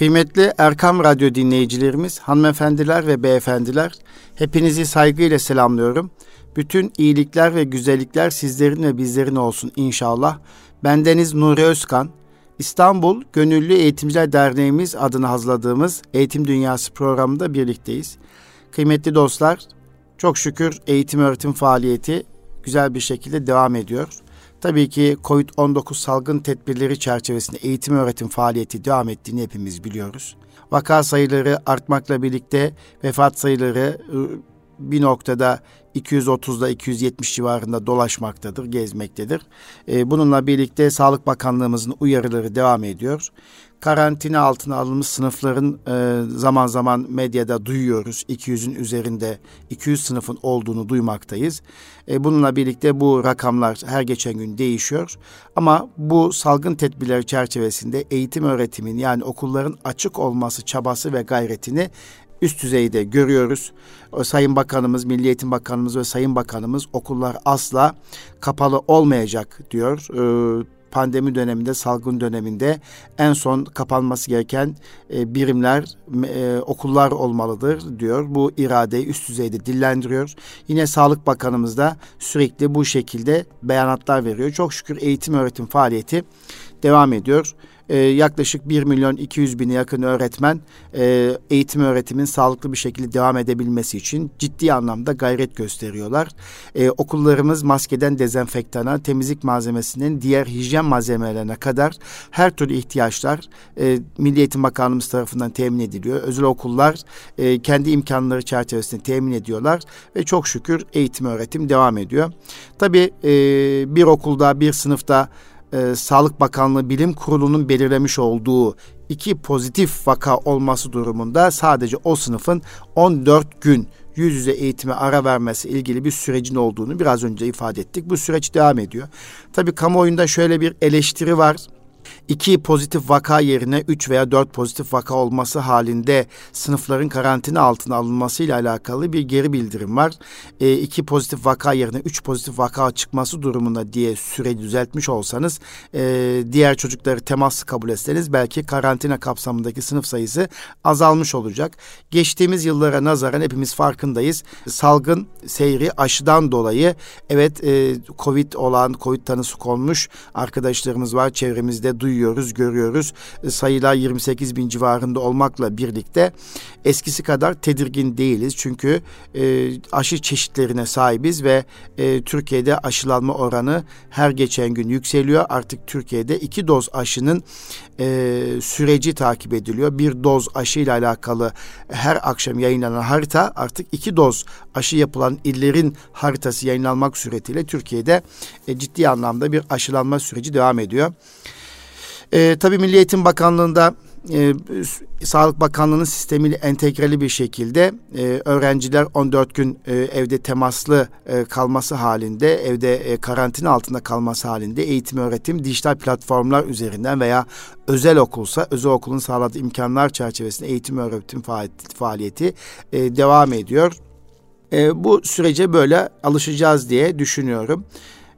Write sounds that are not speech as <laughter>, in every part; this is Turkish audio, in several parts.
Kıymetli Erkam Radyo dinleyicilerimiz, hanımefendiler ve beyefendiler, hepinizi saygıyla selamlıyorum. Bütün iyilikler ve güzellikler sizlerin ve bizlerin olsun inşallah. Bendeniz Nuri Özkan, İstanbul Gönüllü Eğitimciler Derneğimiz adını hazırladığımız Eğitim Dünyası programında birlikteyiz. Kıymetli dostlar, çok şükür eğitim öğretim faaliyeti güzel bir şekilde devam ediyor. Tabii ki COVID-19 salgın tedbirleri çerçevesinde eğitim öğretim faaliyeti devam ettiğini hepimiz biliyoruz. Vaka sayıları artmakla birlikte vefat sayıları ıı, bir noktada 230'da 270 civarında dolaşmaktadır, gezmektedir. Bununla birlikte Sağlık Bakanlığımızın uyarıları devam ediyor karantina altına alınmış sınıfların e, zaman zaman medyada duyuyoruz. 200'ün üzerinde 200 sınıfın olduğunu duymaktayız. E, bununla birlikte bu rakamlar her geçen gün değişiyor. Ama bu salgın tedbirleri çerçevesinde eğitim öğretimin yani okulların açık olması çabası ve gayretini üst düzeyde görüyoruz. O Sayın Bakanımız, Milli Eğitim Bakanımız ve Sayın Bakanımız okullar asla kapalı olmayacak diyor. Ee, pandemi döneminde, salgın döneminde en son kapanması gereken e, birimler, e, okullar olmalıdır diyor. Bu iradeyi üst düzeyde dillendiriyor. Yine Sağlık Bakanımız da sürekli bu şekilde beyanatlar veriyor. Çok şükür eğitim öğretim faaliyeti devam ediyor e, yaklaşık 1 milyon 200 bine yakın öğretmen e, eğitim öğretimin sağlıklı bir şekilde devam edebilmesi için ciddi anlamda gayret gösteriyorlar. E, okullarımız maskeden dezenfektana, temizlik malzemesinden diğer hijyen malzemelerine kadar her türlü ihtiyaçlar e, Milli Eğitim Bakanlığımız tarafından temin ediliyor. Özel okullar e, kendi imkanları çerçevesinde temin ediyorlar ve çok şükür eğitim öğretim devam ediyor. Tabii e, bir okulda, bir sınıfta e, Sağlık Bakanlığı Bilim Kurulu'nun belirlemiş olduğu iki pozitif vaka olması durumunda sadece o sınıfın 14 gün yüz yüze eğitime ara vermesi ilgili bir sürecin olduğunu biraz önce ifade ettik. Bu süreç devam ediyor. Tabii kamuoyunda şöyle bir eleştiri var iki pozitif vaka yerine üç veya dört pozitif vaka olması halinde sınıfların karantina altına alınmasıyla alakalı bir geri bildirim var. E, iki pozitif vaka yerine üç pozitif vaka çıkması durumunda diye süre düzeltmiş olsanız e, diğer çocukları temas kabul etseniz belki karantina kapsamındaki sınıf sayısı azalmış olacak. Geçtiğimiz yıllara nazaran hepimiz farkındayız. Salgın seyri aşıdan dolayı evet e, Covid olan, Covid tanısı konmuş arkadaşlarımız var çevremizde duyuyoruz, görüyoruz. E, sayılar 28 bin civarında olmakla birlikte eskisi kadar tedirgin değiliz. Çünkü e, aşı çeşitlerine sahibiz ve e, Türkiye'de aşılanma oranı her geçen gün yükseliyor. Artık Türkiye'de iki doz aşının süreci takip ediliyor. Bir doz aşı ile alakalı her akşam yayınlanan harita artık iki doz aşı yapılan illerin haritası yayınlanmak suretiyle Türkiye'de ciddi anlamda bir aşılanma süreci devam ediyor. E, tabii Milli Eğitim Bakanlığı'nda e, Sağlık Bakanlığı'nın sistemiyle entegreli bir şekilde e, öğrenciler 14 gün e, evde temaslı e, kalması halinde, evde e, karantina altında kalması halinde eğitim öğretim dijital platformlar üzerinden veya özel okulsa özel okulun sağladığı imkanlar çerçevesinde eğitim öğretim faaliyeti e, devam ediyor. E, bu sürece böyle alışacağız diye düşünüyorum.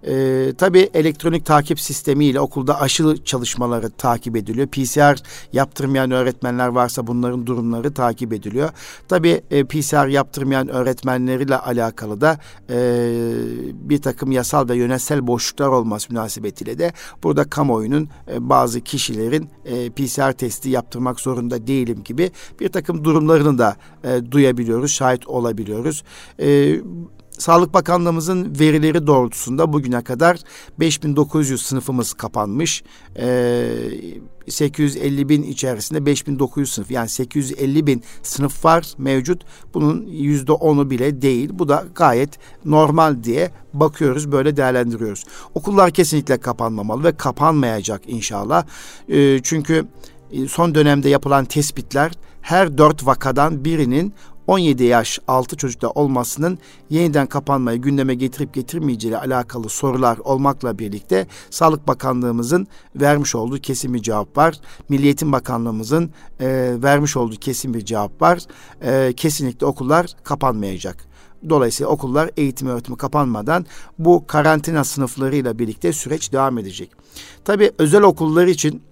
E, tabii elektronik takip sistemiyle okulda aşı çalışmaları takip ediliyor. PCR yaptırmayan öğretmenler varsa bunların durumları takip ediliyor. Tabii e, PCR yaptırmayan öğretmenleriyle alakalı da e, bir takım yasal ve yönetsel boşluklar olması münasebetiyle de burada kamuoyunun e, bazı kişilerin e, PCR testi yaptırmak zorunda değilim gibi bir takım durumlarını da e, duyabiliyoruz, şahit olabiliyoruz. E, Sağlık Bakanlığımızın verileri doğrultusunda bugüne kadar 5900 sınıfımız kapanmış. Ee, 850 bin içerisinde 5900 sınıf yani 850 bin sınıf var mevcut. Bunun yüzde onu bile değil. Bu da gayet normal diye bakıyoruz böyle değerlendiriyoruz. Okullar kesinlikle kapanmamalı ve kapanmayacak inşallah. Ee, çünkü son dönemde yapılan tespitler her dört vakadan birinin 17 yaş altı çocukta olmasının yeniden kapanmayı gündeme getirip getirmeyeceği alakalı sorular olmakla birlikte Sağlık Bakanlığımızın vermiş olduğu kesin bir cevap var. Milli Eğitim Bakanlığımızın e, vermiş olduğu kesin bir cevap var. E, kesinlikle okullar kapanmayacak. Dolayısıyla okullar eğitim öğretimi kapanmadan bu karantina sınıflarıyla birlikte süreç devam edecek. Tabii özel okullar için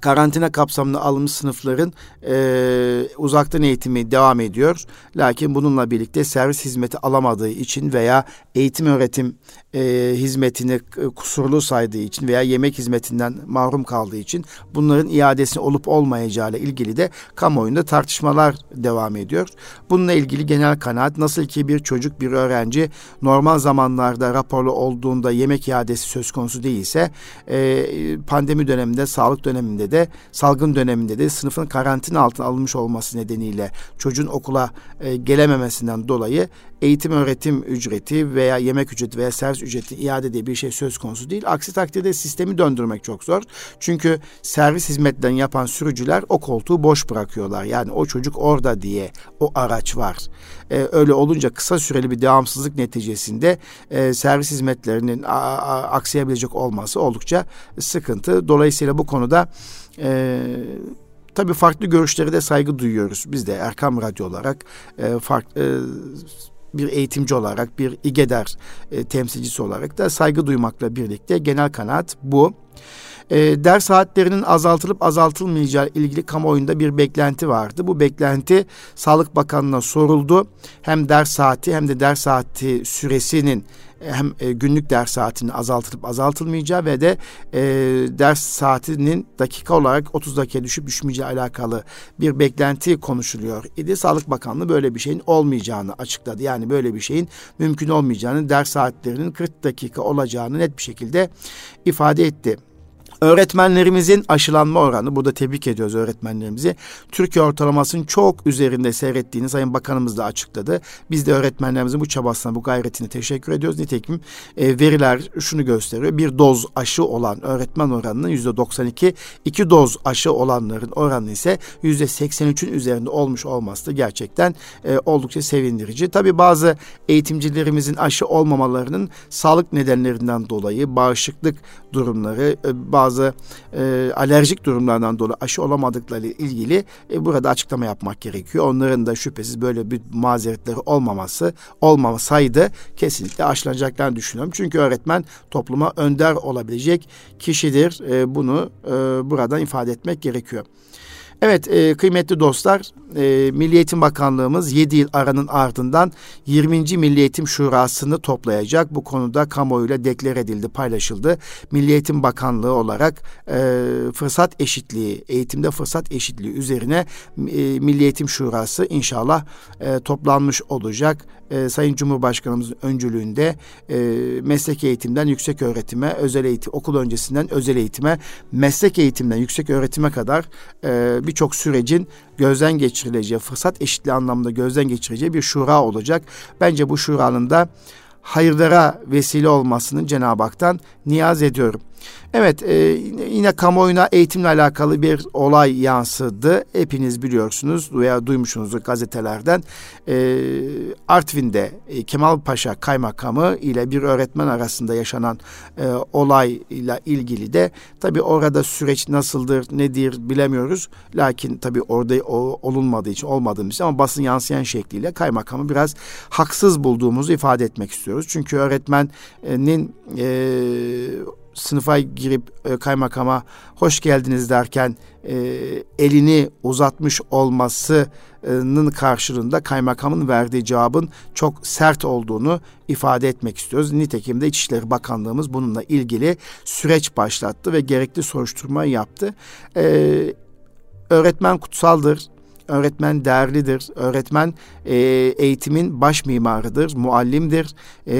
karantina kapsamında alınmış sınıfların e, uzaktan eğitimi devam ediyor. Lakin bununla birlikte servis hizmeti alamadığı için veya eğitim öğretim e, hizmetini kusurlu saydığı için veya yemek hizmetinden mahrum kaldığı için bunların iadesi olup olmayacağı ile ilgili de kamuoyunda tartışmalar devam ediyor. Bununla ilgili genel kanaat nasıl ki bir çocuk bir öğrenci normal zamanlarda raporlu olduğunda yemek iadesi söz konusu değilse e, pandemi döneminde sağlık döneminde de salgın döneminde de sınıfın karantina altına alınmış olması nedeniyle çocuğun okula e, gelememesinden dolayı eğitim öğretim ücreti veya yemek ücreti veya servis ücreti iade diye bir şey söz konusu değil. Aksi takdirde sistemi döndürmek çok zor. Çünkü servis hizmetlerini yapan sürücüler o koltuğu boş bırakıyorlar. Yani o çocuk orada diye o araç var. Ee, öyle olunca kısa süreli bir devamsızlık neticesinde e, servis hizmetlerinin a, a, aksayabilecek olması oldukça sıkıntı. Dolayısıyla bu konuda e, tabii farklı görüşlere de saygı duyuyoruz. Biz de Erkam Radyo olarak e, farklı e, bir eğitimci olarak, bir İGEDER e, temsilcisi olarak da saygı duymakla birlikte genel kanaat bu. E, ders saatlerinin azaltılıp azaltılmayacağı ilgili kamuoyunda bir beklenti vardı. Bu beklenti Sağlık Bakanlığı'na soruldu. Hem ders saati hem de ders saati süresinin hem e, günlük ders saatinin azaltılıp azaltılmayacağı ve de e, ders saatinin dakika olarak 30 dakikaya düşüp düşmeyeceği alakalı bir beklenti konuşuluyor idi. Sağlık Bakanlığı böyle bir şeyin olmayacağını açıkladı. Yani böyle bir şeyin mümkün olmayacağını, ders saatlerinin 40 dakika olacağını net bir şekilde ifade etti. Öğretmenlerimizin aşılanma oranı, burada tebrik ediyoruz öğretmenlerimizi. Türkiye ortalamasının çok üzerinde seyrettiğini Sayın Bakanımız da açıkladı. Biz de öğretmenlerimizin bu çabasına, bu gayretine teşekkür ediyoruz. Nitekim e, veriler şunu gösteriyor. Bir doz aşı olan öğretmen oranının yüzde 92, iki doz aşı olanların oranı ise yüzde 83'ün üzerinde olmuş olması da gerçekten e, oldukça sevindirici. Tabii bazı eğitimcilerimizin aşı olmamalarının sağlık nedenlerinden dolayı bağışıklık durumları, e, bazı bazı e, alerjik durumlardan dolayı aşı olamadıkları ilgili e, burada açıklama yapmak gerekiyor. Onların da şüphesiz böyle bir mazeretleri olmaması olmamasaydı kesinlikle aşılanacaklarını düşünüyorum. Çünkü öğretmen topluma önder olabilecek kişidir. E, bunu e, buradan ifade etmek gerekiyor. Evet e, kıymetli dostlar e, Milli Eğitim Bakanlığımız 7 yıl aranın ardından 20. Milli Eğitim Şurası'nı toplayacak. Bu konuda kamuoyuyla deklar edildi, paylaşıldı. Milli Eğitim Bakanlığı olarak e, fırsat eşitliği, eğitimde fırsat eşitliği üzerine e, Milli Eğitim Şurası inşallah e, toplanmış olacak e, Sayın Cumhurbaşkanımızın öncülüğünde e, meslek eğitimden yüksek öğretime, özel eğitim, okul öncesinden özel eğitime, meslek eğitimden yüksek öğretime kadar e, birçok sürecin gözden geçirileceği, fırsat eşitliği anlamında gözden geçirileceği bir şura olacak. Bence bu şuranın da hayırlara vesile olmasını Cenab-ı Hak'tan niyaz ediyorum. Evet e, yine kamuoyuna eğitimle alakalı bir olay yansıdı. Hepiniz biliyorsunuz veya duymuşsunuzdur gazetelerden. E, Artvin'de e, Kemal Paşa kaymakamı ile bir öğretmen arasında yaşanan e, olayla ilgili de tabi orada süreç nasıldır nedir bilemiyoruz. Lakin tabi orada o, olunmadığı için olmadığımız için ama basın yansıyan şekliyle kaymakamı biraz haksız bulduğumuzu ifade etmek istiyoruz. Çünkü öğretmenin e, sınıfa girip e, kaymakama hoş geldiniz derken e, elini uzatmış olmasının karşılığında kaymakamın verdiği cevabın çok sert olduğunu ifade etmek istiyoruz. Nitekim de İçişleri Bakanlığımız bununla ilgili süreç başlattı ve gerekli soruşturma yaptı. E, öğretmen kutsaldır, öğretmen değerlidir. Öğretmen e, eğitimin baş mimarıdır, muallimdir. E,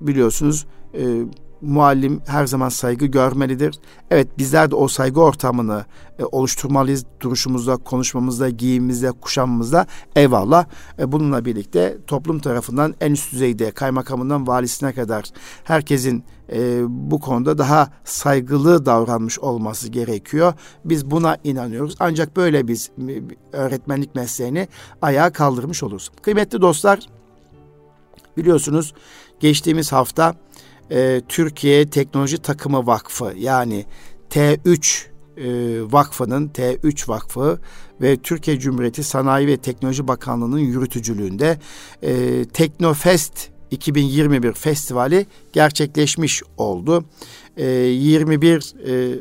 biliyorsunuz e, muallim her zaman saygı görmelidir. Evet bizler de o saygı ortamını e, oluşturmalıyız duruşumuzda, konuşmamızda, giyimimizde, kuşamımızda eyvallah. E, bununla birlikte toplum tarafından en üst düzeyde kaymakamından valisine kadar herkesin e, bu konuda daha saygılı davranmış olması gerekiyor. Biz buna inanıyoruz. Ancak böyle biz öğretmenlik mesleğini ayağa kaldırmış oluruz. Kıymetli dostlar biliyorsunuz geçtiğimiz hafta e, Türkiye Teknoloji Takımı Vakfı yani T3 e, Vakfı'nın T3 Vakfı ve Türkiye Cumhuriyeti Sanayi ve Teknoloji Bakanlığı'nın yürütücülüğünde e, Teknofest 2021 festivali gerçekleşmiş oldu. E, 21 e,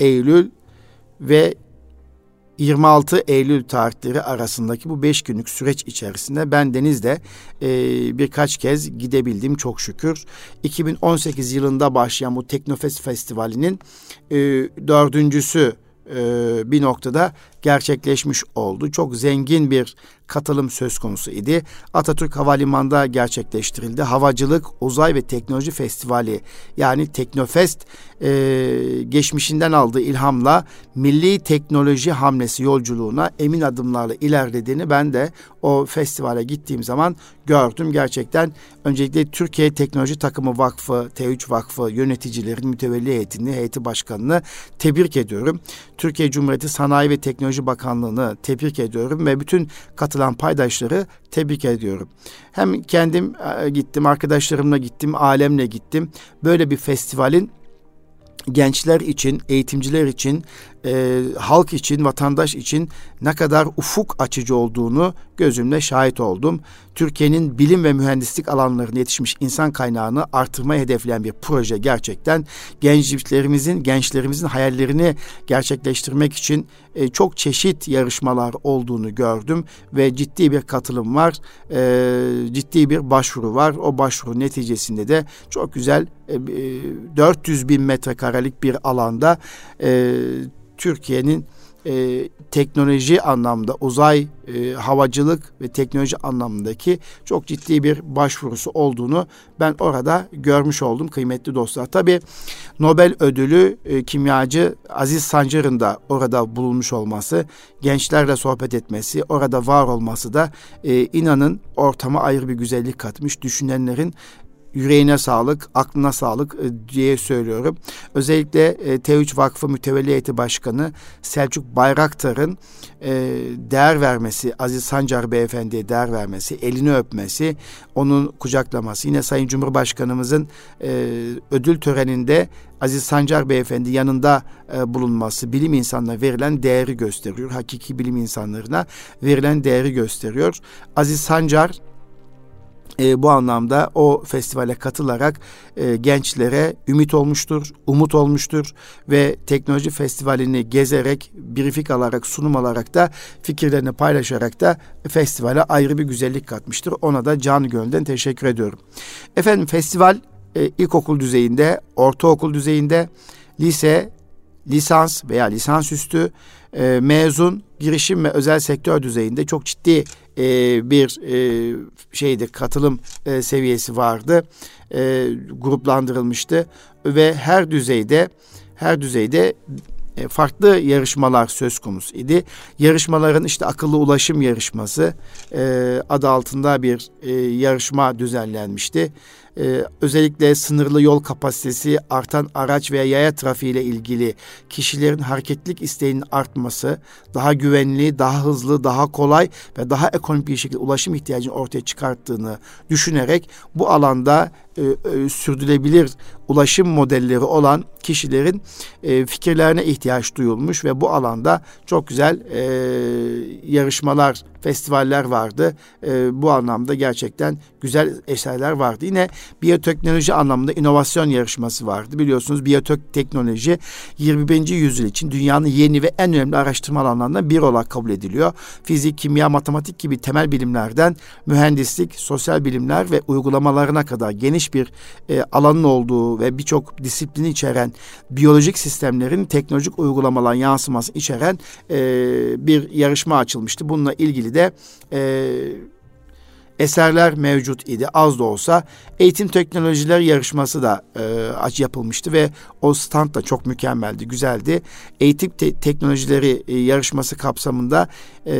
Eylül ve 26 Eylül tarihleri arasındaki bu beş günlük süreç içerisinde ben Deniz'de e, birkaç kez gidebildim çok şükür. 2018 yılında başlayan bu Teknofest Festivali'nin e, dördüncüsü e, bir noktada gerçekleşmiş oldu. Çok zengin bir katılım söz konusu idi. Atatürk Havalimanı'nda gerçekleştirildi. Havacılık, Uzay ve Teknoloji Festivali yani Teknofest e, geçmişinden aldığı ilhamla milli teknoloji hamlesi yolculuğuna emin adımlarla ilerlediğini ben de o festivale gittiğim zaman gördüm. Gerçekten öncelikle Türkiye Teknoloji Takımı Vakfı, T3 Vakfı yöneticilerin mütevelli heyetini, heyeti başkanını tebrik ediyorum. Türkiye Cumhuriyeti Sanayi ve Teknoloji Bakanlığı'nı tebrik ediyorum ve bütün katılan paydaşları tebrik ediyorum. Hem kendim e, gittim, arkadaşlarımla gittim, alemle gittim. Böyle bir festivalin gençler için, eğitimciler için, e, halk için, vatandaş için ne kadar ufuk açıcı olduğunu gözümle şahit oldum. Türkiye'nin bilim ve mühendislik alanlarına yetişmiş insan kaynağını artırmayı hedefleyen bir proje gerçekten gençlerimizin, gençlerimizin hayallerini gerçekleştirmek için e, çok çeşit yarışmalar olduğunu gördüm ve ciddi bir katılım var, e, ciddi bir başvuru var. O başvuru neticesinde de çok güzel e, 400 bin metrekarelik bir alanda e, Türkiye'nin e, teknoloji anlamda uzay e, havacılık ve teknoloji anlamındaki çok ciddi bir başvurusu olduğunu ben orada görmüş oldum kıymetli dostlar. Tabi Nobel ödülü e, kimyacı Aziz Sancar'ın da orada bulunmuş olması, gençlerle sohbet etmesi, orada var olması da e, inanın ortama ayrı bir güzellik katmış. Düşünenlerin yüreğine sağlık, aklına sağlık e, diye söylüyorum. Özellikle e, T3 Vakfı Mütevelli Heyeti Başkanı Selçuk Bayraktar'ın e, değer vermesi, Aziz Sancar Beyefendi'ye değer vermesi, elini öpmesi, onun kucaklaması. Yine Sayın Cumhurbaşkanımızın ödül töreninde Aziz Sancar Beyefendi yanında bulunması bilim insanına verilen değeri gösteriyor. Hakiki bilim insanlarına verilen değeri gösteriyor. Aziz Sancar e, bu anlamda o festivale katılarak e, gençlere ümit olmuştur, umut olmuştur ve teknoloji festivalini gezerek, briefing alarak, sunum alarak da fikirlerini paylaşarak da festivale ayrı bir güzellik katmıştır. Ona da can gönülden teşekkür ediyorum. Efendim festival e, ilkokul düzeyinde, ortaokul düzeyinde, lise, lisans veya lisansüstü, e, mezun, girişim ve özel sektör düzeyinde çok ciddi e, bir e, şeydi katılım e, seviyesi vardı. E, gruplandırılmıştı ve her düzeyde her düzeyde e, farklı yarışmalar söz konusu idi. Yarışmaların işte akıllı ulaşım yarışması e, adı altında bir e, yarışma düzenlenmişti özellikle sınırlı yol kapasitesi, artan araç veya yaya trafiği ile ilgili kişilerin hareketlik isteğinin artması, daha güvenli, daha hızlı, daha kolay ve daha ekonomik bir şekilde ulaşım ihtiyacını ortaya çıkarttığını düşünerek bu alanda e, e, sürdürülebilir ulaşım modelleri olan kişilerin e, fikirlerine ihtiyaç duyulmuş ve bu alanda çok güzel e, yarışmalar, festivaller vardı. E, bu anlamda gerçekten güzel eserler vardı. Yine biyoteknoloji anlamında inovasyon yarışması vardı. Biliyorsunuz biyoteknoloji 21. yüzyıl için dünyanın yeni ve en önemli araştırma alanlarından biri olarak kabul ediliyor. Fizik, kimya, matematik gibi temel bilimlerden mühendislik, sosyal bilimler ve uygulamalarına kadar geniş bir e, alanın olduğu ve birçok disiplini içeren biyolojik sistemlerin teknolojik uygulamaların yansıması içeren e, bir yarışma açılmıştı. Bununla ilgili de e, eserler mevcut idi az da olsa. Eğitim teknolojiler yarışması da e, yapılmıştı ve o stand da çok mükemmeldi, güzeldi. Eğitim te- teknolojileri e, yarışması kapsamında e,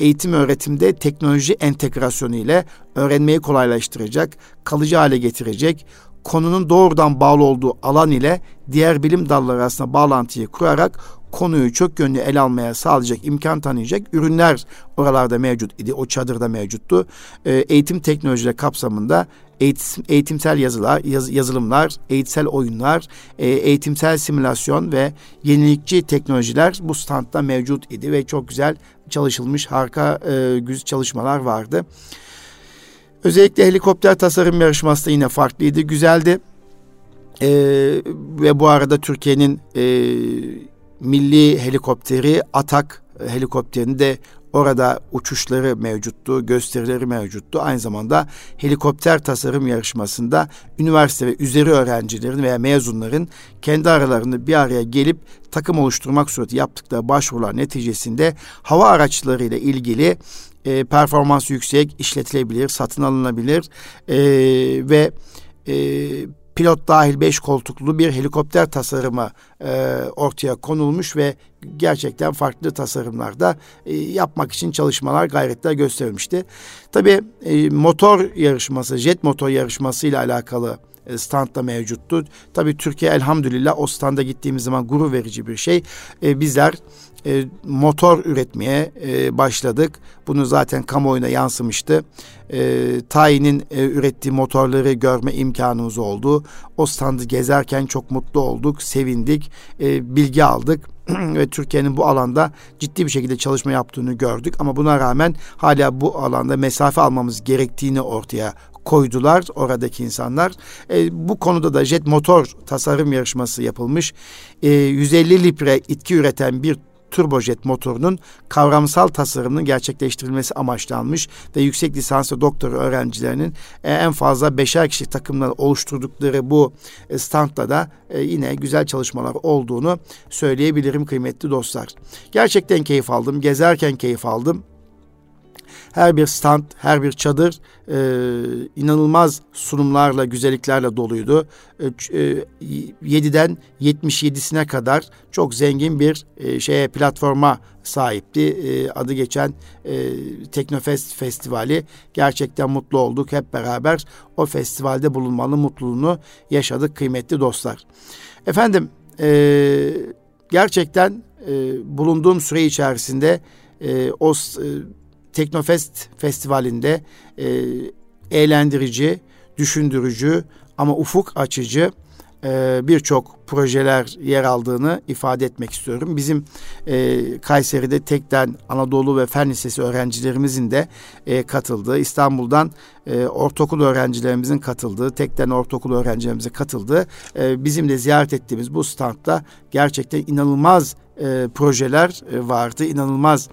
eğitim öğretimde teknoloji entegrasyonu ile öğrenmeyi kolaylaştıracak, kalıcı hale getirecek, konunun doğrudan bağlı olduğu alan ile diğer bilim dalları arasında bağlantıyı kurarak konuyu çok yönlü ele almaya sağlayacak, imkan tanıyacak ürünler oralarda mevcut idi. O çadırda mevcuttu. E, eğitim teknolojileri kapsamında eğitim, eğitimsel yazılar, yaz, yazılımlar, eğitsel oyunlar, e, eğitimsel simülasyon ve yenilikçi teknolojiler bu standta mevcut idi ve çok güzel çalışılmış harika e, güzel çalışmalar vardı. Özellikle helikopter tasarım yarışması da yine farklıydı, güzeldi. Ee, ve bu arada Türkiye'nin e, milli helikopteri Atak helikopterinde Orada uçuşları mevcuttu, gösterileri mevcuttu. Aynı zamanda helikopter tasarım yarışmasında üniversite ve üzeri öğrencilerin veya mezunların kendi aralarında bir araya gelip takım oluşturmak sureti yaptıkları başvurular neticesinde hava araçları ile ilgili e, performans yüksek, işletilebilir, satın alınabilir e, ve e, pilot dahil beş koltuklu bir helikopter tasarımı e, ortaya konulmuş ve gerçekten farklı tasarımlarda e, yapmak için çalışmalar, gayretler gösterilmişti. Tabii e, motor yarışması, jet motor yarışması ile alakalı e, standta mevcuttu. Tabii Türkiye elhamdülillah o standa gittiğimiz zaman gurur verici bir şey. E, bizler e, motor üretmeye e, başladık. Bunu zaten kamuoyuna yansımıştı. E, Tayin'in e, ürettiği motorları görme imkanımız oldu. O standı gezerken çok mutlu olduk, sevindik, e, bilgi aldık <clears throat> ve Türkiye'nin bu alanda ciddi bir şekilde çalışma yaptığını gördük. Ama buna rağmen hala bu alanda mesafe almamız gerektiğini ortaya koydular oradaki insanlar. E, bu konuda da jet motor tasarım yarışması yapılmış. E, 150 litre itki üreten bir turbojet motorunun kavramsal tasarımının gerçekleştirilmesi amaçlanmış ve yüksek lisans ve doktora öğrencilerinin e, en fazla beşer kişi takımlar oluşturdukları bu e, standda da e, yine güzel çalışmalar olduğunu söyleyebilirim kıymetli dostlar. Gerçekten keyif aldım. Gezerken keyif aldım. Her bir stand, her bir çadır e, inanılmaz sunumlarla, güzelliklerle doluydu. E, e, 7'den 77'sine kadar çok zengin bir e, şeye platforma sahipti. E, adı geçen e, Teknofest Festivali. Gerçekten mutlu olduk hep beraber. O festivalde bulunmanın mutluluğunu yaşadık kıymetli dostlar. Efendim e, gerçekten e, bulunduğum süre içerisinde e, o e, Teknofest Festivali'nde e, eğlendirici, düşündürücü ama ufuk açıcı e, birçok projeler yer aldığını ifade etmek istiyorum. Bizim e, Kayseri'de Tekden Anadolu ve Fen Lisesi öğrencilerimizin de e, katıldığı, İstanbul'dan e, ortaokul öğrencilerimizin katıldığı, Tekden ortaokul öğrencilerimizin katıldığı, e, bizim de ziyaret ettiğimiz bu standta gerçekten inanılmaz e, projeler e, vardı, inanılmaz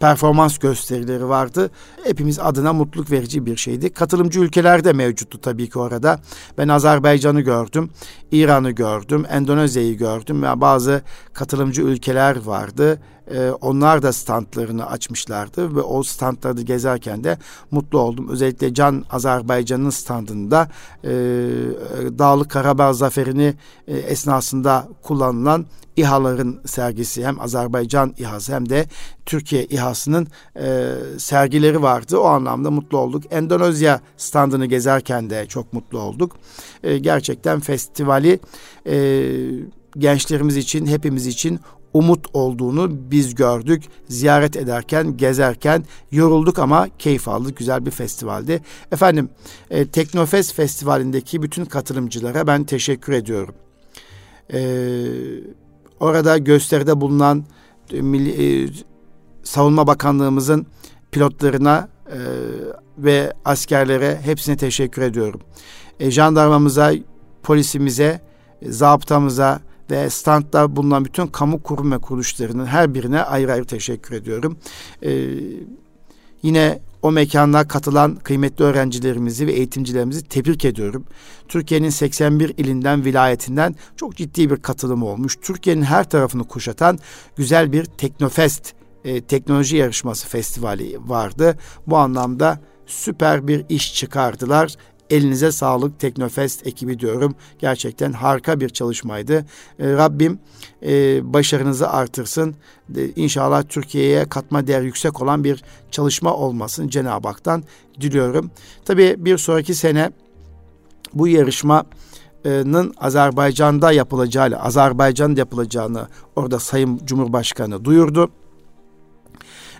performans gösterileri vardı. Hepimiz adına mutluluk verici bir şeydi. Katılımcı ülkeler de mevcuttu tabii ki orada. Ben Azerbaycan'ı gördüm, İran'ı gördüm, Endonezya'yı gördüm. Yani bazı katılımcı ülkeler vardı. Ee, onlar da standlarını açmışlardı ve o standları gezerken de mutlu oldum. Özellikle Can Azerbaycan'ın standında e, Dağlık Karabağ zaferini e, esnasında kullanılan İHA'ların sergisi hem Azerbaycan İHA'sı hem de Türkiye İHA'sının e, sergileri vardı. O anlamda mutlu olduk. Endonezya standını gezerken de çok mutlu olduk. E, gerçekten festivali e, gençlerimiz için, hepimiz için umut olduğunu biz gördük. Ziyaret ederken, gezerken yorulduk ama keyif aldık. Güzel bir festivaldi. Efendim, e, Teknofest Festivali'ndeki bütün katılımcılara ben teşekkür ediyorum. Eee Orada gösteride bulunan e, Milli, e, Savunma Bakanlığımızın pilotlarına e, ve askerlere hepsine teşekkür ediyorum. E, jandarmamıza, polisimize, e, zabıtamıza ve standda bulunan bütün kamu kurum ve kuruluşlarının her birine ayrı ayrı teşekkür ediyorum. E, yine o mekanına katılan kıymetli öğrencilerimizi ve eğitimcilerimizi tebrik ediyorum. Türkiye'nin 81 ilinden, vilayetinden çok ciddi bir katılım olmuş. Türkiye'nin her tarafını kuşatan güzel bir Teknofest e, teknoloji yarışması festivali vardı. Bu anlamda süper bir iş çıkardılar. Elinize sağlık Teknofest ekibi diyorum. Gerçekten harika bir çalışmaydı. E, Rabbim e, başarınızı artırsın. E, inşallah Türkiye'ye katma değer yüksek olan bir çalışma olmasın Cenab-ı Hak'tan diliyorum. Tabii bir sonraki sene bu yarışmanın Azerbaycan'da yapılacağı, Azerbaycan'da yapılacağını orada Sayın Cumhurbaşkanı duyurdu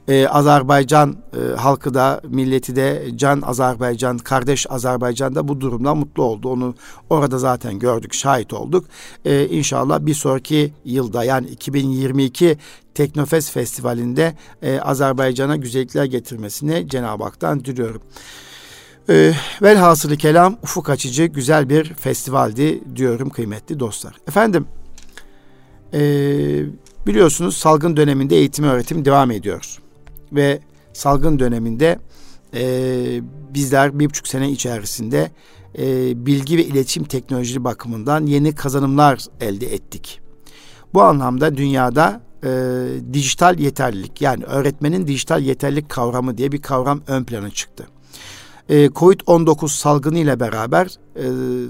e, Azerbaycan e, halkı da milleti de can Azerbaycan, kardeş Azerbaycan'da bu durumdan mutlu oldu. Onu orada zaten gördük, şahit olduk. E, inşallah bir sonraki yılda yani 2022 Teknofest Festivali'nde e, Azerbaycan'a güzellikler getirmesini Cenab-ı Hak'tan diliyorum. E, velhasılı kelam ufuk açıcı güzel bir festivaldi diyorum kıymetli dostlar. Efendim e, Biliyorsunuz salgın döneminde eğitim öğretim devam ediyor. Ve salgın döneminde e, bizler bir buçuk sene içerisinde e, bilgi ve iletişim teknolojisi bakımından yeni kazanımlar elde ettik. Bu anlamda dünyada e, dijital yeterlilik yani öğretmenin dijital yeterlilik kavramı diye bir kavram ön plana çıktı. E, Covid-19 salgını ile beraber e,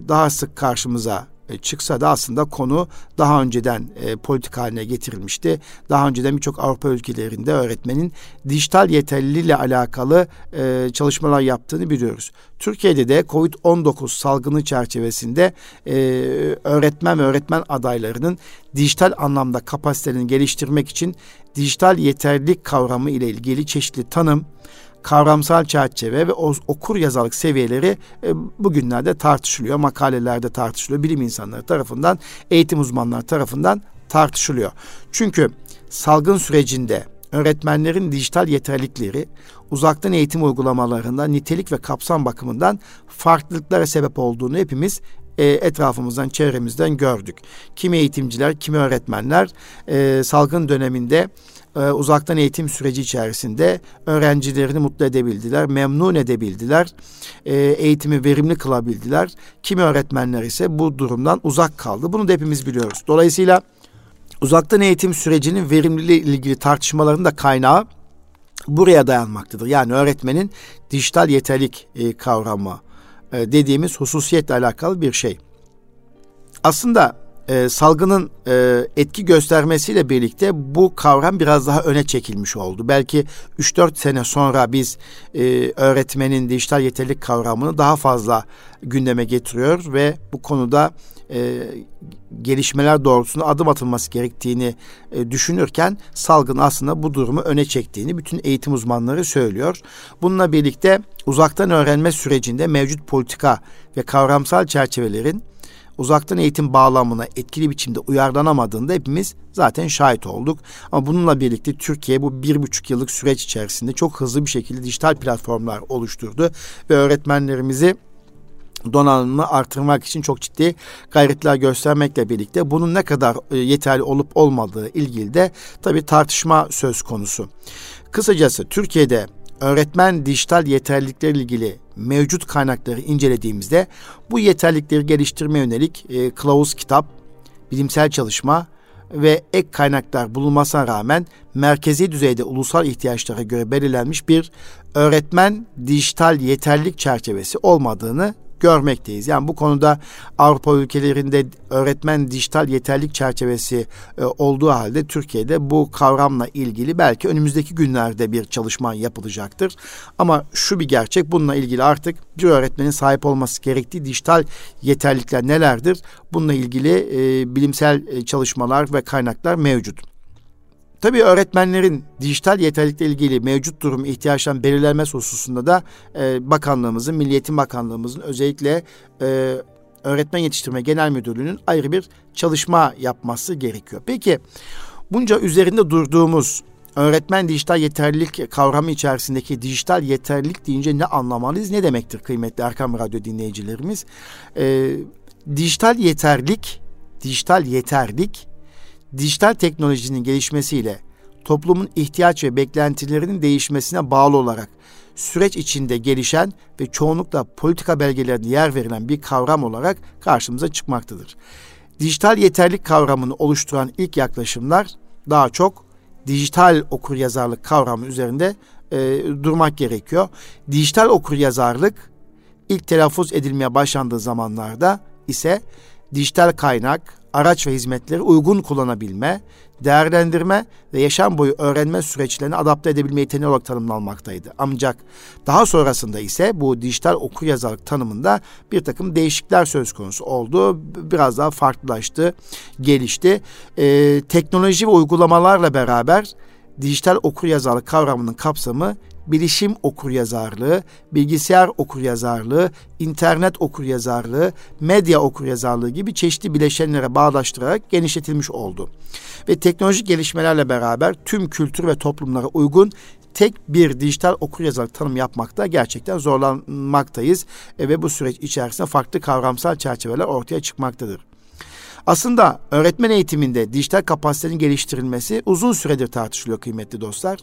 daha sık karşımıza e, çıksa da aslında konu daha önceden e, politik haline getirilmişti. Daha önceden birçok Avrupa ülkelerinde öğretmenin dijital yeterliliğiyle alakalı e, çalışmalar yaptığını biliyoruz. Türkiye'de de Covid-19 salgını çerçevesinde e, öğretmen ve öğretmen adaylarının dijital anlamda kapasitelerini geliştirmek için dijital yeterlilik kavramı ile ilgili çeşitli tanım, kavramsal çerçeve ve okur yazarlık seviyeleri e, bugünlerde tartışılıyor. Makalelerde tartışılıyor. Bilim insanları tarafından, eğitim uzmanları tarafından tartışılıyor. Çünkü salgın sürecinde öğretmenlerin dijital yeterlilikleri uzaktan eğitim uygulamalarında nitelik ve kapsam bakımından farklılıklara sebep olduğunu hepimiz e, etrafımızdan, çevremizden gördük. Kimi eğitimciler, kimi öğretmenler e, salgın döneminde e, uzaktan eğitim süreci içerisinde öğrencilerini mutlu edebildiler, memnun edebildiler, e, eğitimi verimli kılabildiler. Kimi öğretmenler ise bu durumdan uzak kaldı. Bunu da hepimiz biliyoruz. Dolayısıyla uzaktan eğitim sürecinin verimliliği ilgili tartışmaların da kaynağı buraya dayanmaktadır. Yani öğretmenin dijital yeterlik e, kavramı e, dediğimiz hususiyetle alakalı bir şey. Aslında e, salgının e, etki göstermesiyle birlikte bu kavram biraz daha öne çekilmiş oldu. Belki 3-4 sene sonra biz e, öğretmenin dijital yeterlilik kavramını daha fazla gündeme getiriyor ve bu konuda e, gelişmeler doğrultusunda adım atılması gerektiğini e, düşünürken salgın aslında bu durumu öne çektiğini bütün eğitim uzmanları söylüyor. Bununla birlikte uzaktan öğrenme sürecinde mevcut politika ve kavramsal çerçevelerin uzaktan eğitim bağlamına etkili biçimde uyarlanamadığında hepimiz zaten şahit olduk. Ama bununla birlikte Türkiye bu bir buçuk yıllık süreç içerisinde çok hızlı bir şekilde dijital platformlar oluşturdu ve öğretmenlerimizi donanımını artırmak için çok ciddi gayretler göstermekle birlikte bunun ne kadar e, yeterli olup olmadığı ilgili de tabii tartışma söz konusu. Kısacası Türkiye'de öğretmen dijital yeterliliklerle ilgili mevcut kaynakları incelediğimizde bu yeterlilikleri geliştirme yönelik e, kılavuz kitap, bilimsel çalışma ve ek kaynaklar bulunmasına rağmen merkezi düzeyde ulusal ihtiyaçlara göre belirlenmiş bir öğretmen dijital yeterlilik çerçevesi olmadığını görmekteyiz. Yani bu konuda Avrupa ülkelerinde öğretmen dijital yeterlik çerçevesi e, olduğu halde Türkiye'de bu kavramla ilgili belki önümüzdeki günlerde bir çalışma yapılacaktır. Ama şu bir gerçek bununla ilgili artık bir öğretmenin sahip olması gerektiği dijital yeterlikler nelerdir? Bununla ilgili e, bilimsel e, çalışmalar ve kaynaklar mevcut. Tabii öğretmenlerin dijital yeterlilikle ilgili mevcut durum ihtiyaçtan belirlenmesi hususunda da e, bakanlığımızın, Milli Eğitim Bakanlığımızın özellikle e, Öğretmen Yetiştirme Genel Müdürlüğü'nün ayrı bir çalışma yapması gerekiyor. Peki bunca üzerinde durduğumuz öğretmen dijital yeterlilik kavramı içerisindeki dijital yeterlilik deyince ne anlamalıyız? Ne demektir kıymetli Erkam Radyo dinleyicilerimiz? E, dijital yeterlik, dijital yeterlik dijital teknolojinin gelişmesiyle toplumun ihtiyaç ve beklentilerinin değişmesine bağlı olarak süreç içinde gelişen ve çoğunlukla politika belgelerinde yer verilen bir kavram olarak karşımıza çıkmaktadır. Dijital yeterlik kavramını oluşturan ilk yaklaşımlar daha çok dijital okuryazarlık kavramı üzerinde e, durmak gerekiyor. Dijital okuryazarlık ilk telaffuz edilmeye başlandığı zamanlarda ise dijital kaynak, araç ve hizmetleri uygun kullanabilme, değerlendirme ve yaşam boyu öğrenme süreçlerini adapte edebilme yeteneği olarak tanımlanmaktaydı. Ancak daha sonrasında ise bu dijital okur yazarlık tanımında bir takım değişiklikler söz konusu oldu. Biraz daha farklılaştı, gelişti. Ee, teknoloji ve uygulamalarla beraber dijital okur yazarlık kavramının kapsamı bilişim okuryazarlığı, bilgisayar okuryazarlığı, internet okuryazarlığı, medya okuryazarlığı gibi çeşitli bileşenlere bağdaştırarak genişletilmiş oldu. Ve teknolojik gelişmelerle beraber tüm kültür ve toplumlara uygun tek bir dijital okuryazarlık tanım yapmakta gerçekten zorlanmaktayız e, ve bu süreç içerisinde farklı kavramsal çerçeveler ortaya çıkmaktadır. Aslında öğretmen eğitiminde dijital kapasitenin geliştirilmesi uzun süredir tartışılıyor kıymetli dostlar.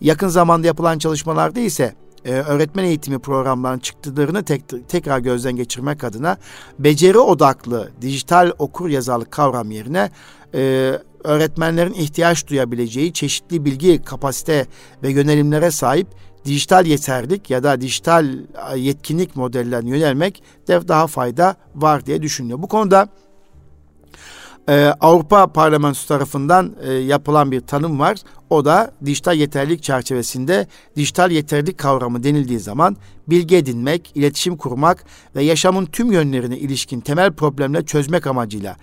Yakın zamanda yapılan çalışmalarda ise e, öğretmen eğitimi programlarının çıktılarını tek, tekrar gözden geçirmek adına beceri odaklı dijital okur yazarlık kavram yerine e, öğretmenlerin ihtiyaç duyabileceği çeşitli bilgi, kapasite ve yönelimlere sahip dijital yeterlik ya da dijital yetkinlik modellerine yönelmek de daha fayda var diye düşünüyor. Bu konuda e, Avrupa Parlamentosu tarafından e, yapılan bir tanım var. O da dijital yeterlilik çerçevesinde dijital yeterlilik kavramı denildiği zaman bilgi edinmek, iletişim kurmak ve yaşamın tüm yönlerine ilişkin temel problemleri çözmek amacıyla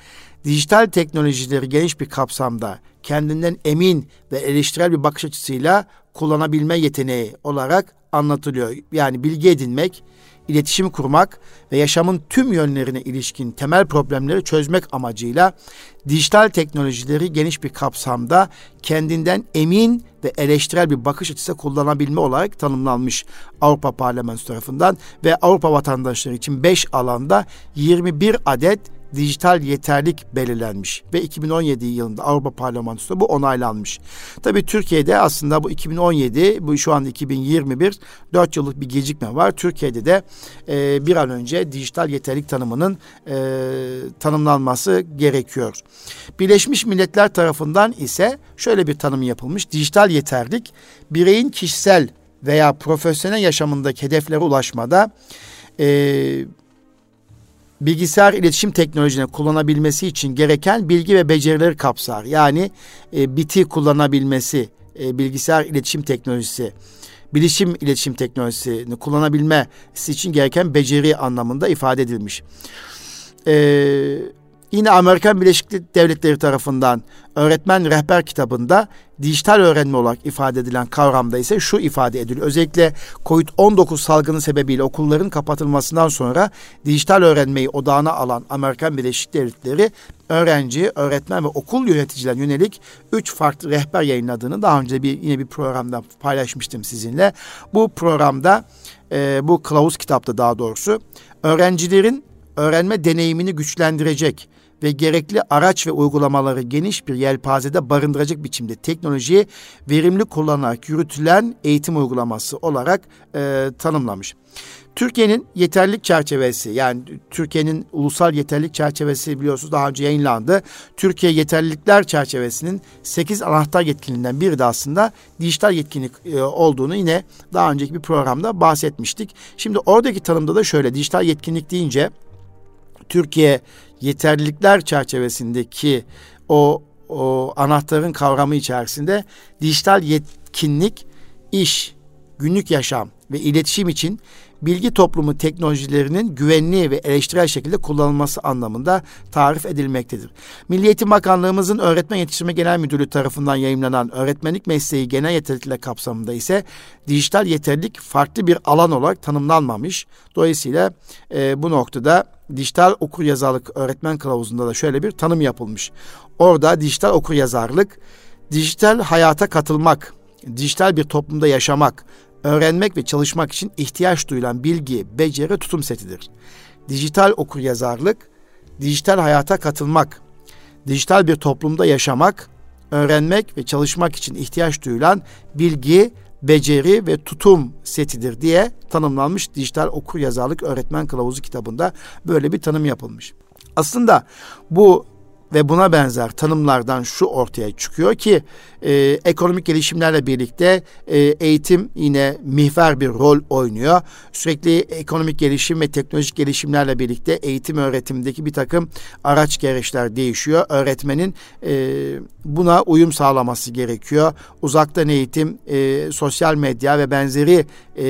dijital teknolojileri geniş bir kapsamda kendinden emin ve eleştirel bir bakış açısıyla kullanabilme yeteneği olarak anlatılıyor. Yani bilgi edinmek, iletişim kurmak ve yaşamın tüm yönlerine ilişkin temel problemleri çözmek amacıyla dijital teknolojileri geniş bir kapsamda kendinden emin ve eleştirel bir bakış açısı kullanabilme olarak tanımlanmış Avrupa Parlamentosu tarafından ve Avrupa vatandaşları için 5 alanda 21 adet dijital yeterlik belirlenmiş ve 2017 yılında Avrupa Parlamentosu'nda bu onaylanmış. Tabii Türkiye'de aslında bu 2017, bu şu anda 2021, 4 yıllık bir gecikme var. Türkiye'de de e, bir an önce dijital yeterlik tanımının e, tanımlanması gerekiyor. Birleşmiş Milletler tarafından ise şöyle bir tanım yapılmış. Dijital yeterlik bireyin kişisel veya profesyonel yaşamındaki hedeflere ulaşmada e, bilgisayar iletişim teknolojilerini kullanabilmesi için gereken bilgi ve becerileri kapsar. Yani e, biti kullanabilmesi, e, bilgisayar iletişim teknolojisi, bilişim iletişim teknolojisini kullanabilmesi için gereken beceri anlamında ifade edilmiş. Ee, Yine Amerikan Birleşik Devletleri tarafından öğretmen rehber kitabında dijital öğrenme olarak ifade edilen kavramda ise şu ifade ediliyor. Özellikle COVID-19 salgını sebebiyle okulların kapatılmasından sonra dijital öğrenmeyi odağına alan Amerikan Birleşik Devletleri öğrenci, öğretmen ve okul yöneticilerine yönelik üç farklı rehber yayınladığını daha önce bir yine bir programda paylaşmıştım sizinle. Bu programda e, bu kılavuz kitapta daha doğrusu öğrencilerin öğrenme deneyimini güçlendirecek ve gerekli araç ve uygulamaları geniş bir yelpazede barındıracak biçimde teknolojiyi verimli kullanarak yürütülen eğitim uygulaması olarak e, tanımlamış. Türkiye'nin yeterlilik çerçevesi yani Türkiye'nin ulusal yeterlilik çerçevesi biliyorsunuz daha önce yayınlandı. Türkiye yeterlilikler çerçevesinin 8 anahtar yetkinliğinden biri de aslında dijital yetkinlik e, olduğunu yine daha önceki bir programda bahsetmiştik. Şimdi oradaki tanımda da şöyle dijital yetkinlik deyince Türkiye yeterlilikler çerçevesindeki o, o anahtarın kavramı içerisinde dijital yetkinlik, iş, günlük yaşam ve iletişim için bilgi toplumu teknolojilerinin güvenli ve eleştirel şekilde kullanılması anlamında tarif edilmektedir. Milli Eğitim Bakanlığımızın Öğretmen Yetiştirme Genel Müdürlüğü tarafından yayınlanan öğretmenlik mesleği genel yeterlilikler kapsamında ise dijital yeterlilik farklı bir alan olarak tanımlanmamış. Dolayısıyla e, bu noktada dijital okur yazarlık öğretmen kılavuzunda da şöyle bir tanım yapılmış. Orada dijital okur yazarlık, dijital hayata katılmak, dijital bir toplumda yaşamak, öğrenmek ve çalışmak için ihtiyaç duyulan bilgi, beceri, tutum setidir. Dijital okur yazarlık, dijital hayata katılmak, dijital bir toplumda yaşamak, öğrenmek ve çalışmak için ihtiyaç duyulan bilgi, beceri ve tutum setidir diye tanımlanmış dijital okur yazarlık öğretmen kılavuzu kitabında böyle bir tanım yapılmış. Aslında bu ve buna benzer tanımlardan şu ortaya çıkıyor ki e, ekonomik gelişimlerle birlikte e, eğitim yine mihver bir rol oynuyor. Sürekli ekonomik gelişim ve teknolojik gelişimlerle birlikte eğitim öğretimdeki bir takım araç gereçler değişiyor. Öğretmenin e, buna uyum sağlaması gerekiyor. Uzaktan eğitim, e, sosyal medya ve benzeri e,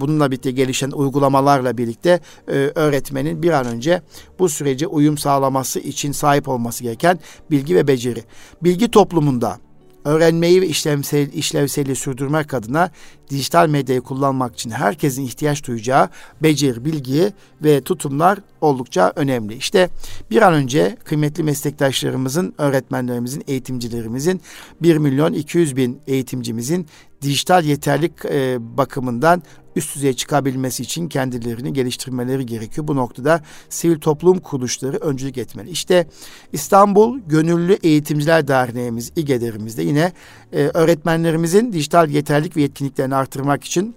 bununla birlikte gelişen uygulamalarla birlikte e, öğretmenin bir an önce bu sürece uyum sağlaması için sahip olması gereken bilgi ve beceri. Bilgi toplumunda öğrenmeyi ve işlevsel, işlevseli sürdürmek adına dijital medyayı kullanmak için herkesin ihtiyaç duyacağı beceri, bilgi ve tutumlar oldukça önemli. İşte bir an önce kıymetli meslektaşlarımızın, öğretmenlerimizin, eğitimcilerimizin 1 milyon 200 bin eğitimcimizin dijital yeterlik e, bakımından üst düzeye çıkabilmesi için kendilerini geliştirmeleri gerekiyor. Bu noktada sivil toplum kuruluşları öncülük etmeli. İşte İstanbul Gönüllü Eğitimciler Derneğimiz, İGEDER'imizde yine e, öğretmenlerimizin dijital yeterlik ve yetkinliklerini artırmak için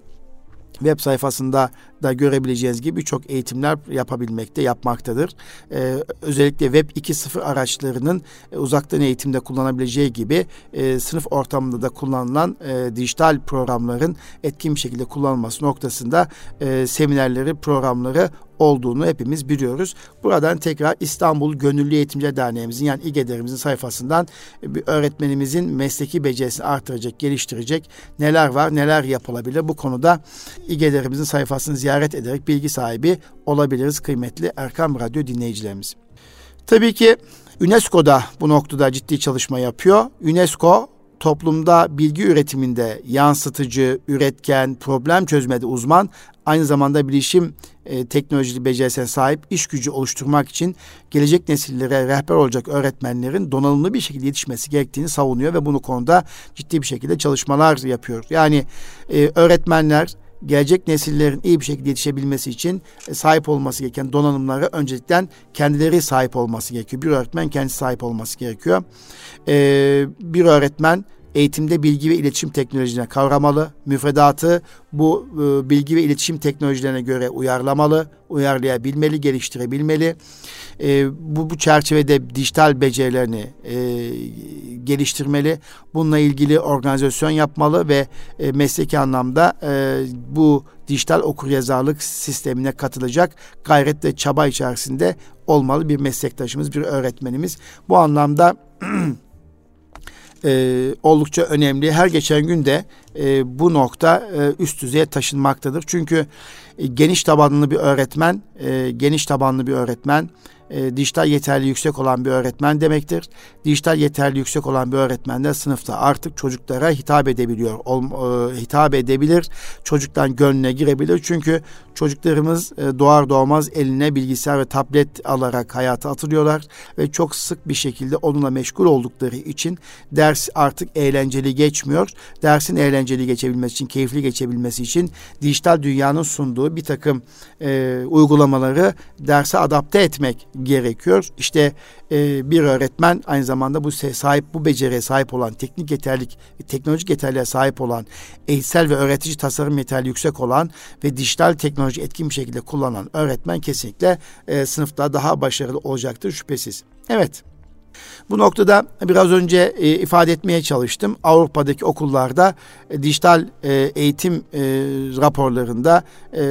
web sayfasında da görebileceğiniz gibi birçok eğitimler yapabilmekte, yapmaktadır. Ee, özellikle Web 2.0 araçlarının e, uzaktan eğitimde kullanabileceği gibi e, sınıf ortamında da kullanılan e, dijital programların etkin bir şekilde kullanılması noktasında e, seminerleri, programları olduğunu hepimiz biliyoruz. Buradan tekrar İstanbul Gönüllü Eğitimci Derneğimizin yani İGEDER'imizin sayfasından bir öğretmenimizin mesleki becerisini artıracak, geliştirecek neler var, neler yapılabilir bu konuda İGEDER'imizin sayfasını ziyaret ederek bilgi sahibi olabiliriz kıymetli Erkam Radyo dinleyicilerimiz. Tabii ki UNESCO da bu noktada ciddi çalışma yapıyor. UNESCO toplumda bilgi üretiminde yansıtıcı, üretken, problem çözmede uzman, aynı zamanda bilişim e, teknolojili becerisine sahip iş gücü oluşturmak için gelecek nesillere rehber olacak öğretmenlerin donanımlı bir şekilde yetişmesi gerektiğini savunuyor ve bunu konuda ciddi bir şekilde çalışmalar yapıyor. Yani e, öğretmenler gelecek nesillerin iyi bir şekilde yetişebilmesi için e, sahip olması gereken donanımlara öncelikle kendileri sahip olması gerekiyor. Bir öğretmen kendisi sahip olması gerekiyor. Ee, bir öğretmen eğitimde bilgi ve iletişim teknolojilerine kavramalı. Müfredatı bu e, bilgi ve iletişim teknolojilerine göre uyarlamalı, uyarlayabilmeli, geliştirebilmeli. E, bu, bu çerçevede dijital becerilerini e, geliştirmeli. Bununla ilgili organizasyon yapmalı ve e, mesleki anlamda e, bu dijital okuryazarlık sistemine katılacak gayret ve çaba içerisinde olmalı bir meslektaşımız, bir öğretmenimiz. Bu anlamda <clears throat> e, oldukça önemli. Her geçen gün de e, bu nokta e, üst düzeye taşınmaktadır. Çünkü e, geniş tabanlı bir öğretmen, e, geniş tabanlı bir öğretmen e, dijital yeterli yüksek olan bir öğretmen demektir. Dijital yeterli yüksek olan bir öğretmen de sınıfta artık çocuklara hitap edebiliyor, ol, e, hitap edebilir, çocuktan gönlüne girebilir. Çünkü çocuklarımız e, doğar doğmaz eline bilgisayar ve tablet alarak hayata atılıyorlar ve çok sık bir şekilde onunla meşgul oldukları için ders artık eğlenceli geçmiyor. Dersin eğlenceli geçebilmesi için, keyifli geçebilmesi için dijital dünyanın sunduğu bir takım e, uygulamaları derse adapte etmek gerekiyor. İşte e, bir öğretmen aynı zamanda bu sahip bu beceriye sahip olan teknik yeterlik teknolojik yeterliğe sahip olan eğitsel ve öğretici tasarım yeterli yüksek olan ve dijital teknoloji etkin bir şekilde kullanan öğretmen kesinlikle e, sınıfta daha başarılı olacaktır şüphesiz. Evet. Bu noktada biraz önce e, ifade etmeye çalıştım. Avrupa'daki okullarda e, dijital e, eğitim e, raporlarında e,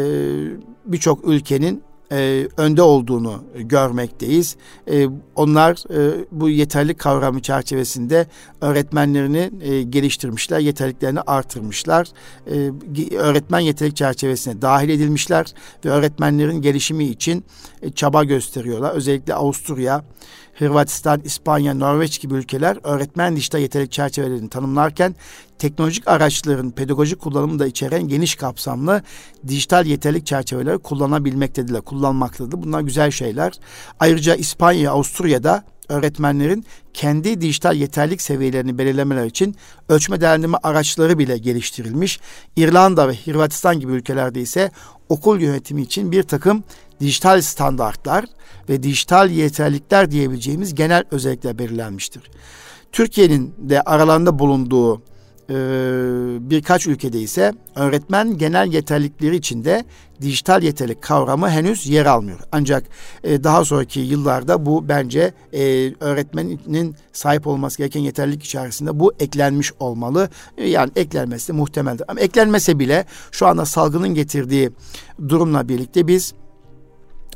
birçok ülkenin e, önde olduğunu görmekteyiz. E, onlar e, bu yeterlik kavramı çerçevesinde öğretmenlerini e, geliştirmişler, yeterliklerini artırmışlar. E, öğretmen yeterlik çerçevesine dahil edilmişler ve öğretmenlerin gelişimi için e, çaba gösteriyorlar. Özellikle Avusturya, Hırvatistan, İspanya, Norveç gibi ülkeler öğretmen dijital yetenek çerçevelerini tanımlarken teknolojik araçların pedagojik kullanımı da içeren geniş kapsamlı dijital yeterlik çerçeveleri kullanabilmektedirler, kullanmaktadır. Bunlar güzel şeyler. Ayrıca İspanya, Avusturya'da öğretmenlerin kendi dijital yeterlik seviyelerini belirlemeler için ölçme değerlendirme araçları bile geliştirilmiş. İrlanda ve Hırvatistan gibi ülkelerde ise okul yönetimi için bir takım dijital standartlar ve dijital yeterlikler diyebileceğimiz genel özellikler belirlenmiştir. Türkiye'nin de aralarında bulunduğu e, birkaç ülkede ise öğretmen genel yeterlikleri içinde dijital yeterlik kavramı henüz yer almıyor. Ancak e, daha sonraki yıllarda bu bence e, öğretmenin sahip olması gereken yeterlilik içerisinde bu eklenmiş olmalı. E, yani eklenmesi de muhtemeldir. Ama eklenmese bile şu anda salgının getirdiği durumla birlikte biz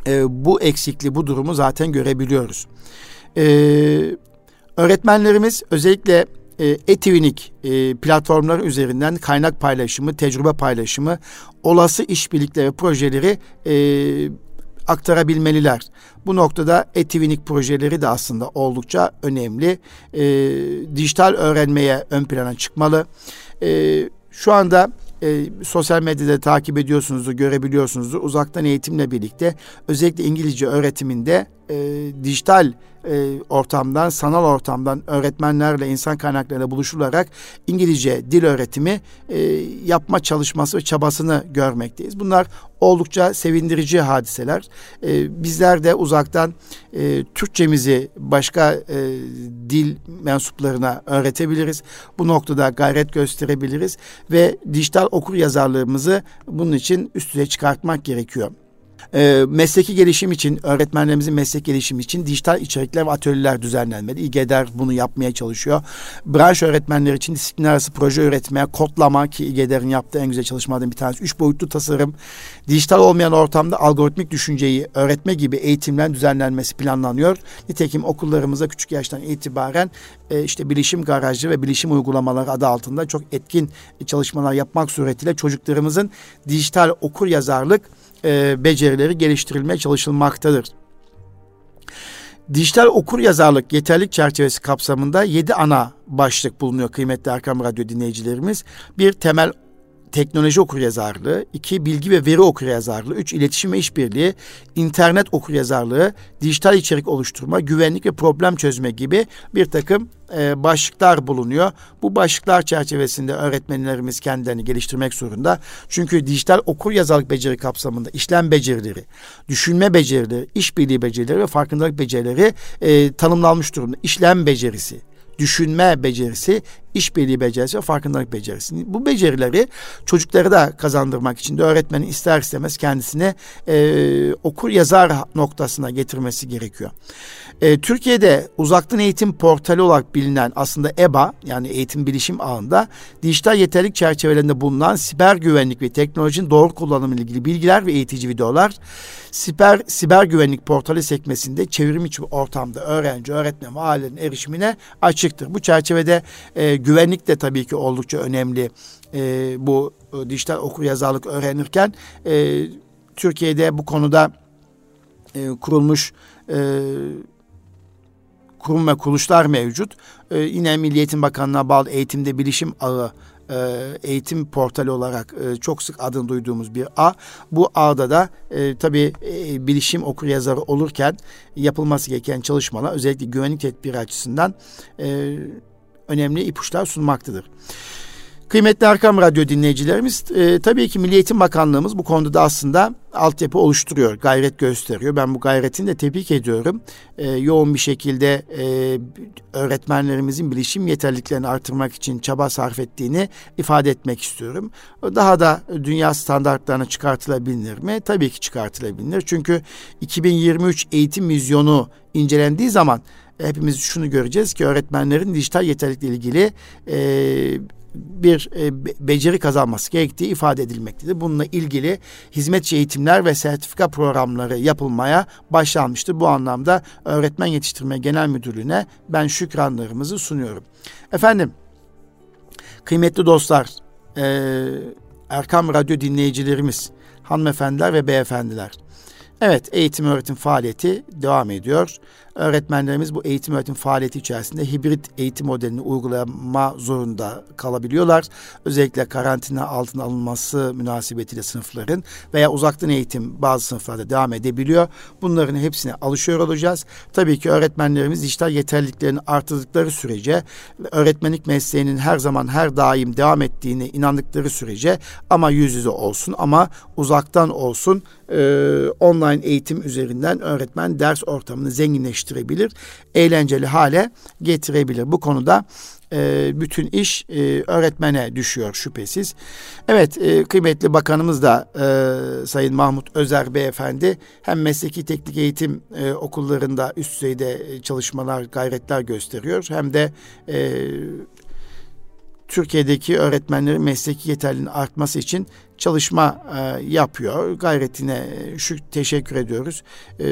e, bu eksikliği, bu durumu zaten görebiliyoruz. E, öğretmenlerimiz özellikle e, Etivinik e, platformları üzerinden kaynak paylaşımı, tecrübe paylaşımı, olası işbirlikleri, projeleri e, aktarabilmeliler. Bu noktada Etivinik projeleri de aslında oldukça önemli. E, dijital öğrenmeye ön plana çıkmalı. E, şu anda e, sosyal medyada takip ediyorsunuzdur, görebiliyorsunuzdur. Uzaktan eğitimle birlikte özellikle İngilizce öğretiminde e, dijital e, ortamdan, sanal ortamdan öğretmenlerle, insan kaynaklarıyla buluşularak İngilizce dil öğretimi e, yapma çalışması ve çabasını görmekteyiz. Bunlar oldukça sevindirici hadiseler. E, bizler de uzaktan e, Türkçemizi başka e, dil mensuplarına öğretebiliriz. Bu noktada gayret gösterebiliriz ve dijital okur yazarlığımızı bunun için üst düzey çıkartmak gerekiyor. E, mesleki gelişim için, öğretmenlerimizin meslek gelişimi için dijital içerikler ve atölyeler düzenlenmeli. İGEDER bunu yapmaya çalışıyor. Branş öğretmenler için disiplin arası proje üretmeye, kodlama ki İGEDER'in yaptığı en güzel çalışmalardan bir tanesi. Üç boyutlu tasarım, dijital olmayan ortamda algoritmik düşünceyi öğretme gibi eğitimler düzenlenmesi planlanıyor. Nitekim okullarımıza küçük yaştan itibaren e, işte bilişim garajı ve bilişim uygulamaları adı altında çok etkin çalışmalar yapmak suretiyle çocuklarımızın dijital okur yazarlık e, becerileri geliştirilmeye çalışılmaktadır. Dijital okur yazarlık yeterlik çerçevesi kapsamında yedi ana başlık bulunuyor kıymetli Erkam Radyo dinleyicilerimiz. Bir temel teknoloji okuryazarlığı, iki bilgi ve veri okuryazarlığı, üç iletişim ve işbirliği, internet okuryazarlığı, dijital içerik oluşturma, güvenlik ve problem çözme gibi bir takım e, başlıklar bulunuyor. Bu başlıklar çerçevesinde öğretmenlerimiz kendilerini geliştirmek zorunda. Çünkü dijital okur yazarlık beceri kapsamında işlem becerileri, düşünme becerileri, işbirliği becerileri ve farkındalık becerileri e, tanımlanmış durumda. İşlem becerisi, düşünme becerisi, işbirliği becerisi ve farkındalık becerisi. Bu becerileri çocukları da kazandırmak için de öğretmenin ister istemez kendisine e, okur yazar noktasına getirmesi gerekiyor. E, Türkiye'de uzaktan eğitim portali olarak bilinen aslında EBA yani eğitim bilişim ağında dijital yeterlik çerçevelerinde bulunan siber güvenlik ve teknolojinin doğru kullanımı ile ilgili bilgiler ve eğitici videolar siber siber güvenlik portali sekmesinde çevrim içi ortamda öğrenci, öğretmen ve ailelerin erişimine açıktır. Bu çerçevede e, güvenlik de tabii ki oldukça önemli. E, bu e, dijital okur yazarlık öğrenirken e, Türkiye'de bu konuda e, kurulmuş e, kurum ve kuruluşlar mevcut. E, yine Milli Eğitim Bakanlığı'na bağlı eğitimde bilişim ağı e, eğitim portali olarak e, çok sık adını duyduğumuz bir ağ. Bu ağda da e, tabii e, bilişim okur yazarı olurken yapılması gereken çalışmalar özellikle güvenlik tedbiri açısından e, önemli ipuçlar sunmaktadır. Kıymetli Erkam Radyo dinleyicilerimiz, e, tabii ki Milli Eğitim Bakanlığımız bu konuda da aslında altyapı oluşturuyor, gayret gösteriyor. Ben bu gayretini de tebrik ediyorum. E, yoğun bir şekilde e, öğretmenlerimizin bilişim yeterliliklerini artırmak için çaba sarf ettiğini ifade etmek istiyorum. Daha da dünya standartlarına çıkartılabilir mi? Tabii ki çıkartılabilir. Çünkü 2023 eğitim vizyonu incelendiği zaman hepimiz şunu göreceğiz ki öğretmenlerin dijital yeterlilikle ilgili e, bir e, beceri kazanması gerektiği ifade edilmektedir. Bununla ilgili hizmetçi eğitimler ve sertifika programları yapılmaya başlanmıştır. Bu anlamda Öğretmen Yetiştirme Genel Müdürlüğü'ne ben şükranlarımızı sunuyorum. Efendim, kıymetli dostlar, e, Erkam Radyo dinleyicilerimiz, hanımefendiler ve beyefendiler. Evet, eğitim öğretim faaliyeti devam ediyor öğretmenlerimiz bu eğitim öğretim faaliyeti içerisinde hibrit eğitim modelini uygulama zorunda kalabiliyorlar. Özellikle karantina altına alınması münasebetiyle sınıfların veya uzaktan eğitim bazı sınıflarda devam edebiliyor. Bunların hepsine alışıyor olacağız. Tabii ki öğretmenlerimiz dijital yeterliliklerini artırdıkları sürece öğretmenlik mesleğinin her zaman her daim devam ettiğine inandıkları sürece ama yüz yüze olsun ama uzaktan olsun e, online eğitim üzerinden öğretmen ders ortamını zenginleştirir geliştirebilir, eğlenceli hale getirebilir. Bu konuda e, bütün iş e, öğretmene düşüyor şüphesiz. Evet e, kıymetli bakanımız da e, Sayın Mahmut Özer Beyefendi hem mesleki teknik eğitim e, okullarında üst düzeyde çalışmalar, gayretler gösteriyor hem de e, Türkiye'deki öğretmenlerin mesleki yeterliliğinin artması için çalışma e, yapıyor. Gayretine şu teşekkür ediyoruz. E,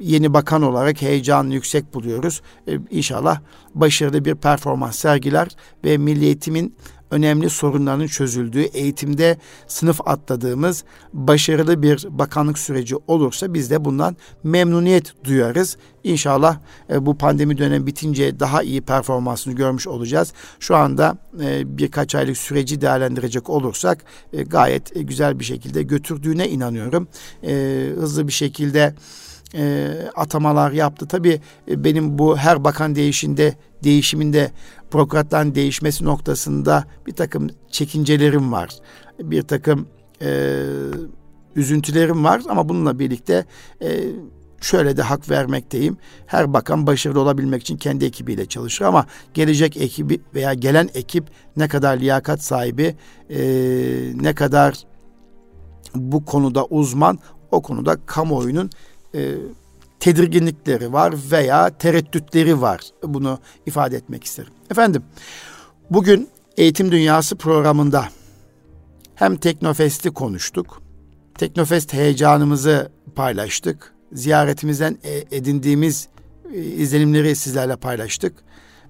yeni bakan olarak heyecanı yüksek buluyoruz. E, inşallah başarılı bir performans sergiler ve milli eğitimin önemli sorunların çözüldüğü, eğitimde sınıf atladığımız başarılı bir bakanlık süreci olursa biz de bundan memnuniyet duyarız. İnşallah e, bu pandemi dönemi bitince daha iyi performansını görmüş olacağız. Şu anda e, birkaç aylık süreci değerlendirecek olursak e, gayet güzel bir şekilde götürdüğüne inanıyorum. E, hızlı bir şekilde e, atamalar yaptı. Tabii e, benim bu her bakan değişinde değişiminde bürokratların değişmesi noktasında bir takım çekincelerim var. Bir takım e, üzüntülerim var ama bununla birlikte e, şöyle de hak vermekteyim. Her bakan başarılı olabilmek için kendi ekibiyle çalışır ama gelecek ekibi veya gelen ekip ne kadar liyakat sahibi, e, ne kadar bu konuda uzman, o konuda kamuoyunun e, tedirginlikleri var veya tereddütleri var. Bunu ifade etmek isterim. Efendim, bugün Eğitim Dünyası programında hem Teknofest'i konuştuk, Teknofest heyecanımızı paylaştık, ziyaretimizden e, edindiğimiz e, izlenimleri sizlerle paylaştık.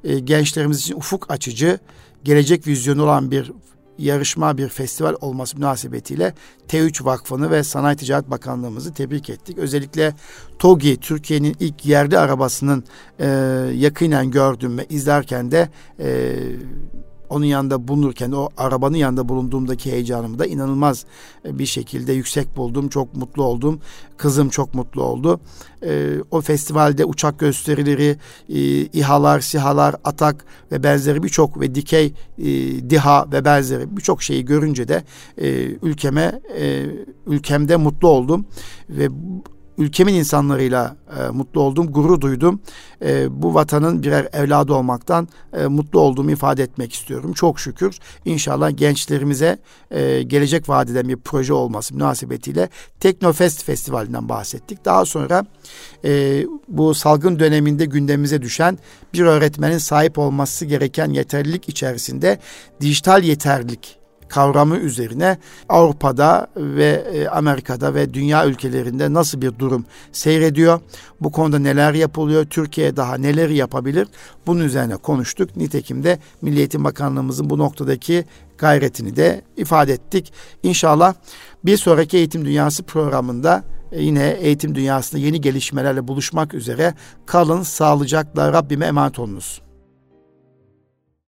E, gençlerimiz için ufuk açıcı, gelecek vizyonu olan bir yarışma, bir festival olması münasebetiyle T3 Vakfı'nı ve Sanayi Ticaret Bakanlığımızı tebrik ettik. Özellikle TOGI, Türkiye'nin ilk yerli arabasının e, yakinen gördüm ve izlerken de e, onun yanında bulunurken o arabanın yanında bulunduğumdaki heyecanımı da inanılmaz e, bir şekilde yüksek buldum. Çok mutlu oldum. Kızım çok mutlu oldu. E, o festivalde uçak gösterileri, e, İHA'lar, SİHA'lar, ATAK ve benzeri birçok ve dikey e, DİHA ve benzeri birçok şeyi görünce de e, ülkeme e, ülkemde mutlu oldum ve ülkemin insanlarıyla e, mutlu oldum, gurur duydum. E, bu vatanın birer evladı olmaktan e, mutlu olduğumu ifade etmek istiyorum. Çok şükür inşallah gençlerimize e, gelecek vadeden bir proje olması münasebetiyle Teknofest Festivali'nden bahsettik. Daha sonra e, bu salgın döneminde gündemimize düşen bir öğretmenin sahip olması gereken yeterlilik içerisinde dijital yeterlilik kavramı üzerine Avrupa'da ve e, Amerika'da ve dünya ülkelerinde nasıl bir durum seyrediyor? Bu konuda neler yapılıyor? Türkiye daha neler yapabilir? Bunun üzerine konuştuk. Nitekim de Milli Eğitim Bakanlığımızın bu noktadaki gayretini de ifade ettik. İnşallah bir sonraki Eğitim Dünyası programında e, yine eğitim dünyasında yeni gelişmelerle buluşmak üzere kalın sağlıcakla Rabbime emanet olunuz.